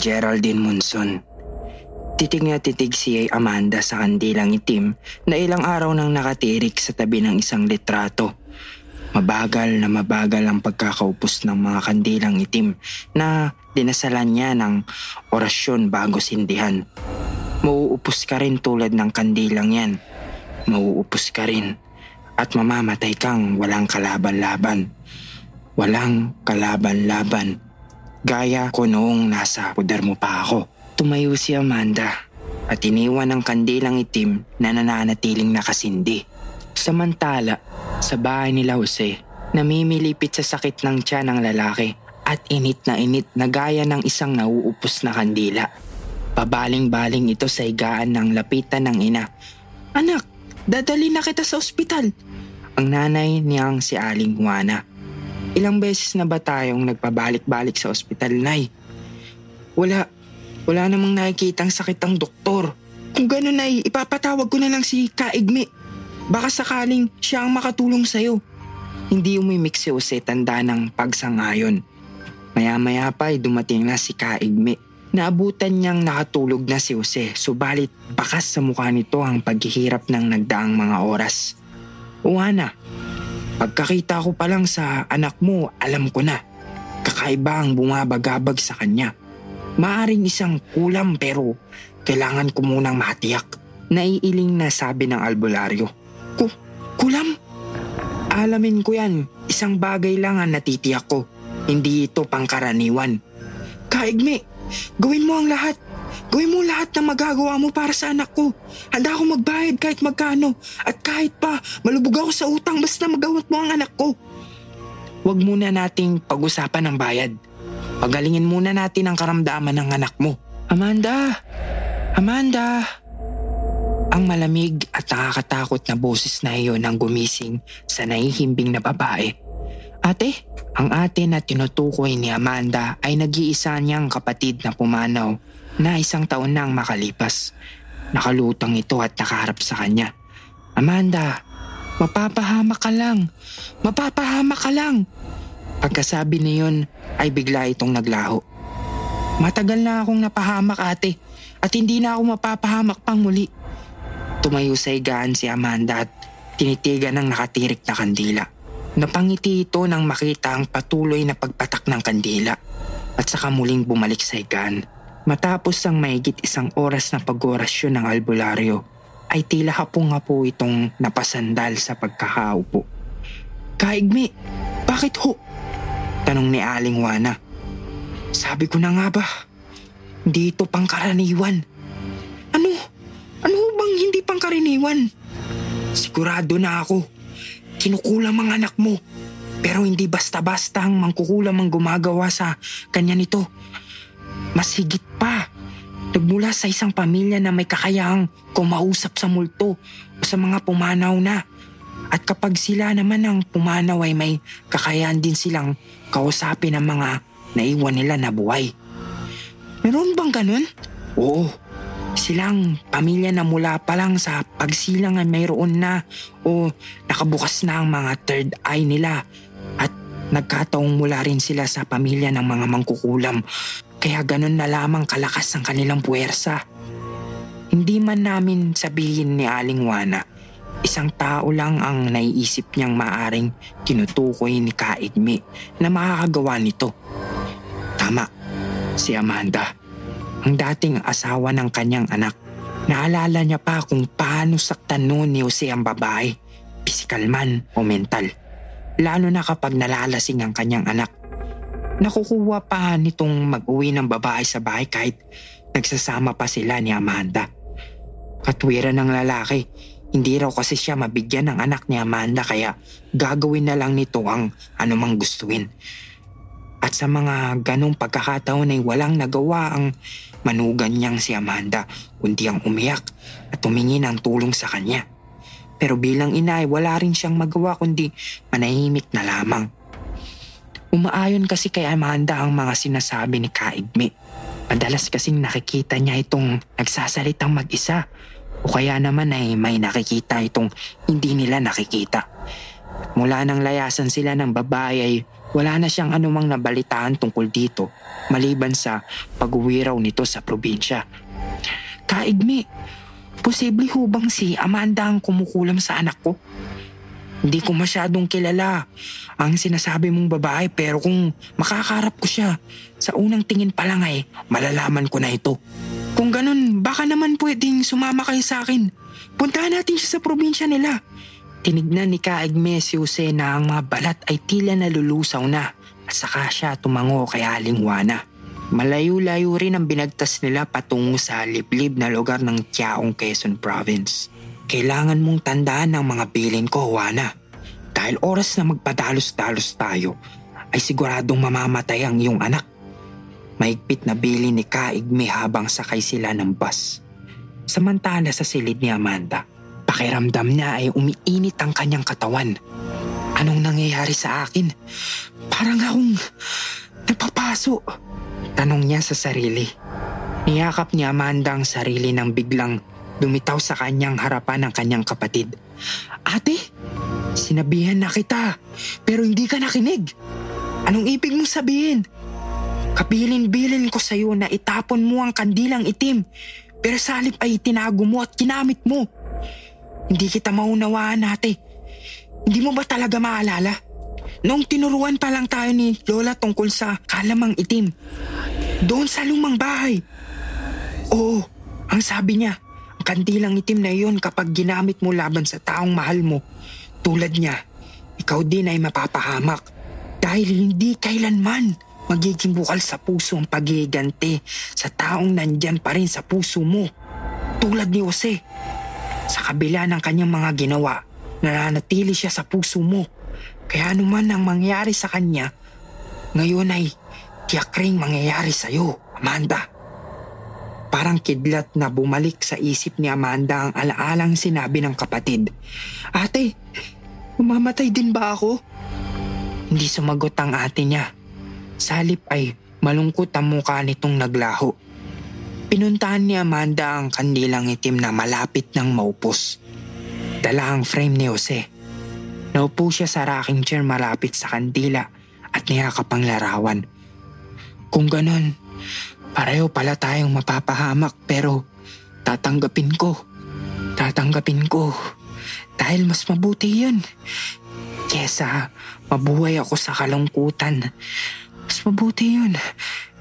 Geraldine Munson. Titig na titig si Amanda sa kandilang itim na ilang araw nang nakatirik sa tabi ng isang litrato. Mabagal na mabagal ang pagkakaupos ng mga kandilang itim na dinasalan niya ng orasyon bago sindihan. Mauupos ka rin tulad ng kandilang yan. Mauupos ka rin at mamamatay kang walang kalaban-laban. Walang kalaban-laban. Gaya ko noong nasa puder mo pa ako. Tumayo si Amanda at iniwan ang kandilang itim na nananatiling nakasindi. Samantala, sa bahay nila Jose, namimilipit sa sakit ng tiyan ng lalaki at init na init na gaya ng isang nauupos na kandila. Pabaling-baling ito sa higaan ng lapitan ng ina. Anak, dadali na kita sa ospital. Ang nanay niyang si Aling Juana. Ilang beses na ba tayong nagpabalik-balik sa ospital, Nay? Wala. Wala namang nakikitang sakit ang doktor. Kung gano'n, Nay, ipapatawag ko na lang si Kaigmi. Baka sakaling siya ang makatulong sa'yo. Hindi umimik si Jose tanda ng pagsangayon. Maya-maya pa ay dumating na si Kaigmi. Naabutan niyang nakatulog na si Jose subalit bakas sa mukha nito ang paghihirap ng nagdaang mga oras. Uwana, pagkakita ko pa lang sa anak mo, alam ko na. Kakaiba ang bumabagabag sa kanya. Maaring isang kulam pero kailangan ko munang matiyak. Naiiling na sabi ng albularyo. Ku kulam? Alamin ko yan. Isang bagay lang ang natitiyak ko. Hindi ito pangkaraniwan. Kaigme, gawin mo ang lahat. Gawin mo lahat na magagawa mo para sa anak ko. Handa ako magbayad kahit magkano. At kahit pa, malubog ako sa utang basta magawat mo ang anak ko. Huwag muna nating pag-usapan ng bayad. Pagalingin muna natin ang karamdaman ng anak mo. Amanda! Amanda! Ang malamig at nakakatakot na boses na iyon ang gumising sa nahihimbing na babae. Ate, ang ate na tinutukoy ni Amanda ay nag-iisa niyang kapatid na pumanaw na isang taon nang makalipas. Nakalutang ito at nakaharap sa kanya. Amanda, mapapahama ka lang. Mapapahama ka lang. Pagkasabi niyon ay bigla itong naglaho. Matagal na akong napahamak ate at hindi na ako mapapahamak pang muli. Tumayo sa higaan si Amanda at tinitigan ng nakatirik na kandila. Napangiti ito nang makita ang patuloy na pagpatak ng kandila at saka muling bumalik sa higaan. Matapos ang mahigit isang oras na pag-orasyon ng albularyo, ay tila hapong-hapo itong napasandal sa pagkakaupo. Kaigmi, bakit ho? Tanong ni Aling Wana. Sabi ko na nga ba, hindi ito pangkaraniwan. Ano? Ano bang hindi pangkaraniwan? Sigurado na ako. Kinukulam ang anak mo. Pero hindi basta-basta ang mangkukulam ang gumagawa sa kanya nito. Mas higit pa. Nagmula sa isang pamilya na may kakayahang kumausap sa multo o sa mga pumanaw na. At kapag sila naman ang pumanaw ay may kakayahan din silang kausapin ang mga naiwan nila na buhay. Meron bang ganun? Oo. Silang pamilya na mula pa lang sa pagsilang ay mayroon na o nakabukas na ang mga third eye nila at nagkataong mula rin sila sa pamilya ng mga mangkukulam kaya ganun na lamang kalakas ang kanilang puwersa. Hindi man namin sabihin ni Aling Wana, isang tao lang ang naiisip niyang maaring tinutukoy ni Kaigmi na makakagawa nito. Tama, si Amanda, ang dating asawa ng kanyang anak. Naalala niya pa kung paano saktan noon ni Jose ang babae, pisikal man o mental. Lalo na kapag nalalasing ang kanyang anak. Nakukuha pa nitong mag-uwi ng babae sa bahay kahit nagsasama pa sila ni Amanda. Katwiran ng lalaki, hindi raw kasi siya mabigyan ng anak ni Amanda kaya gagawin na lang nito ang anumang gustuin. At sa mga ganong pagkakataon ay walang nagawa ang manugan niyang si Amanda kundi ang umiyak at humingi ng tulong sa kanya. Pero bilang ina ay wala rin siyang magawa kundi manahimik na lamang. Umaayon kasi kay Amanda ang mga sinasabi ni Kaigme. Madalas kasing nakikita niya itong nagsasalitang mag-isa o kaya naman ay may nakikita itong hindi nila nakikita. Mula nang layasan sila ng babae ay wala na siyang anumang nabalitaan tungkol dito maliban sa pag-uwi raw nito sa probinsya. Kaigmi, posible ho bang si Amanda ang kumukulam sa anak ko? Hindi ko masyadong kilala ang sinasabi mong babae pero kung makakarap ko siya, sa unang tingin pa lang ay malalaman ko na ito. Kung ganun, baka naman pwedeng sumama kayo sa akin. Puntahan natin siya sa probinsya nila. Tinignan ni Kaigme si Jose na ang mga balat ay tila nalulusaw na at saka siya tumango kay Aling Juana. Malayo-layo rin ang binagtas nila patungo sa liblib na lugar ng Tiaong Quezon Province. Kailangan mong tandaan ang mga bilin ko, Juana. Dahil oras na magpadalos-dalos tayo, ay siguradong mamamatay ang iyong anak. Maigpit na bilin ni Kaigme habang sakay sila ng bus. Samantala sa silid ni Amanda, Pakiramdam niya ay umiinit ang kanyang katawan. Anong nangyayari sa akin? Parang akong napapaso. Tanong niya sa sarili. Niyakap ni Amanda ang sarili nang biglang lumitaw sa kanyang harapan ng kanyang kapatid. Ate, sinabihan na kita pero hindi ka nakinig. Anong ibig mong sabihin? Kabilin-bilin ko sa iyo na itapon mo ang kandilang itim pero salip ay tinago mo at kinamit mo. Hindi kita maunawaan ate. Hindi mo ba talaga maalala? Noong tinuruan pa lang tayo ni Lola tungkol sa kalamang itim. Doon sa lumang bahay. Oo, ang sabi niya, ang kandilang itim na iyon kapag ginamit mo laban sa taong mahal mo, tulad niya, ikaw din ay mapapahamak. Dahil hindi kailanman magiging bukal sa puso ang pagiganti sa taong nandyan pa rin sa puso mo. Tulad ni Jose, sa kabila ng kanyang mga ginawa, nananatili siya sa puso mo. Kaya anuman ang mangyari sa kanya, ngayon ay tiyak ring mangyayari sa iyo, Amanda. Parang kidlat na bumalik sa isip ni Amanda ang alaalang sinabi ng kapatid. Ate, mamamatay din ba ako? Hindi sumagot ang ate niya. Salip ay malungkot ang mukha nitong naglaho. Pinuntahan ni Amanda ang kandilang itim na malapit ng maupos. Dala ang frame ni Jose. Naupo siya sa rocking chair malapit sa kandila at niyakap ang larawan. Kung ganon, pareho pala tayong mapapahamak pero tatanggapin ko. Tatanggapin ko. Dahil mas mabuti yun. Kesa mabuhay ako sa kalungkutan. Mas mabuti yun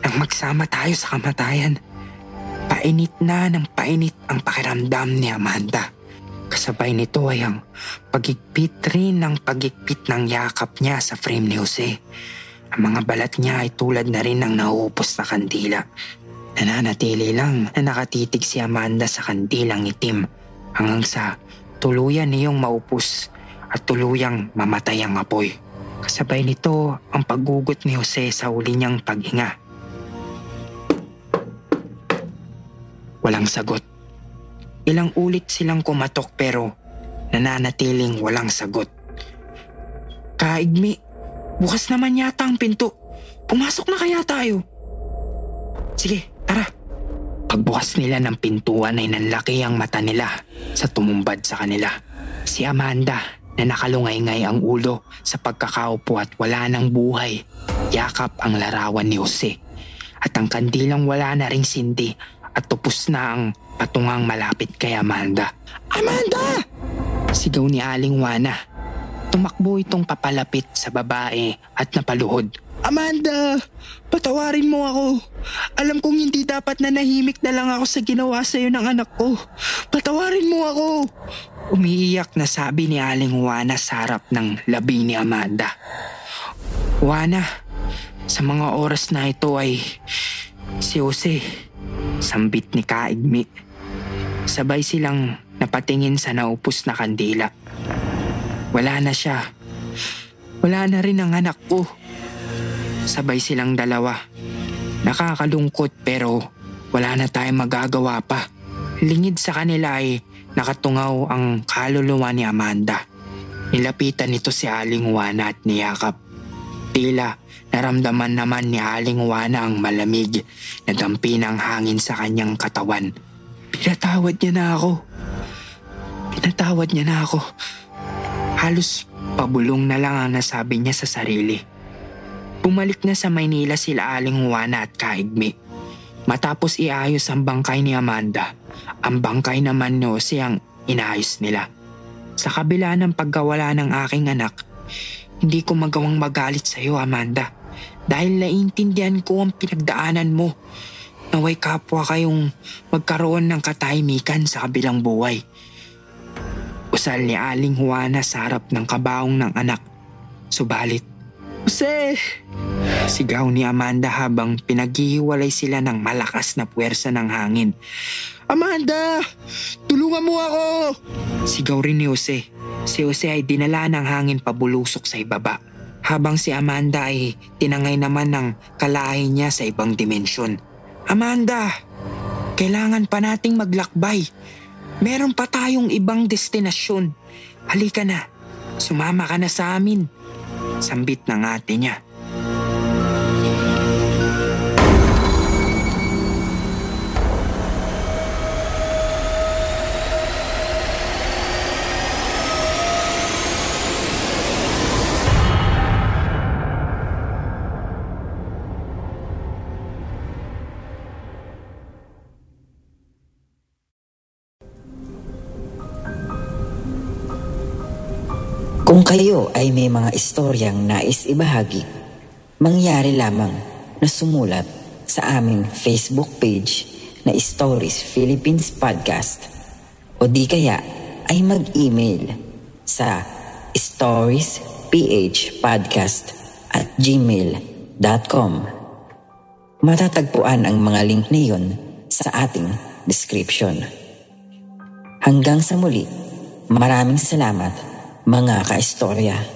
nang magsama tayo sa kamatayan. Painit na ng painit ang pakiramdam ni Amanda. Kasabay nito ay ang pagigpit rin ng pagigpit ng yakap niya sa frame ni Jose. Ang mga balat niya ay tulad na rin ng nauupos na kandila. Nananatili lang na nakatitig si Amanda sa kandilang itim hanggang sa tuluyan niyong maupos at tuluyang mamatay ang apoy. Kasabay nito ang paggugot ni Jose sa uli niyang paghinga. Walang sagot. Ilang ulit silang kumatok pero nananatiling walang sagot. Kaigmi, bukas naman yata ang pinto. Pumasok na kaya tayo. Sige, tara. Pagbukas nila ng pintuan ay nanlaki ang mata nila sa tumumbad sa kanila. Si Amanda na nakalungay-ngay ang ulo sa pagkakaupo at wala ng buhay. Yakap ang larawan ni Jose. At ang kandilang wala na ring sindi at tupos na ang patungang malapit kay Amanda. Amanda! Sigaw ni Aling Wana. Tumakbo itong papalapit sa babae at napaluhod. Amanda! Patawarin mo ako. Alam kong hindi dapat na nahimik na lang ako sa ginawa sa iyo ng anak ko. Patawarin mo ako! Umiiyak na sabi ni Aling Wana sa harap ng labi ni Amanda. Wana, Sa mga oras na ito ay si Jose, sambit ni Kaigmi. Sabay silang napatingin sa naupos na kandila. Wala na siya. Wala na rin ang anak ko. Sabay silang dalawa. Nakakalungkot pero wala na tayong magagawa pa. Lingid sa kanila ay nakatungaw ang kaluluwa ni Amanda. Nilapitan nito si Aling Juana at niyakap. Tila naramdaman naman ni Aling Juana ang malamig na dampi ng hangin sa kanyang katawan. Pinatawad niya na ako. Pinatawad niya na ako. Halos pabulong na lang ang nasabi niya sa sarili. Bumalik na sa Maynila sila Aling Juana at Kaigmi. Matapos iayos ang bangkay ni Amanda, ang bangkay naman ni Jose ang inayos nila. Sa kabila ng pagkawala ng aking anak, hindi ko magawang magalit sa iyo Amanda dahil naiintindihan ko ang pinagdaanan mo. Naway kapwa kayong magkaroon ng katahimikan sa kabilang buhay. Usal ni Aling Juana sa harap ng kabaong ng anak. Subalit, Jose! Sigaw ni Amanda habang pinaghihiwalay sila ng malakas na puwersa ng hangin. Amanda! Tulungan mo ako! Sigaw rin ni Jose. Si Jose ay dinala ng hangin pabulusok sa ibaba. Habang si Amanda ay tinangay naman ng kalahi niya sa ibang dimensyon. Amanda! Kailangan pa nating maglakbay. Meron pa tayong ibang destinasyon. Halika na. Sumama ka na sa amin. Sambit ng ate niya. Kung kayo ay may mga istoryang nais ibahagi, mangyari lamang na sumulat sa aming Facebook page na Stories Philippines Podcast o di kaya ay mag-email sa storiesphpodcast at gmail.com Matatagpuan ang mga link na iyon sa ating description. Hanggang sa muli, maraming salamat mga kaistorya.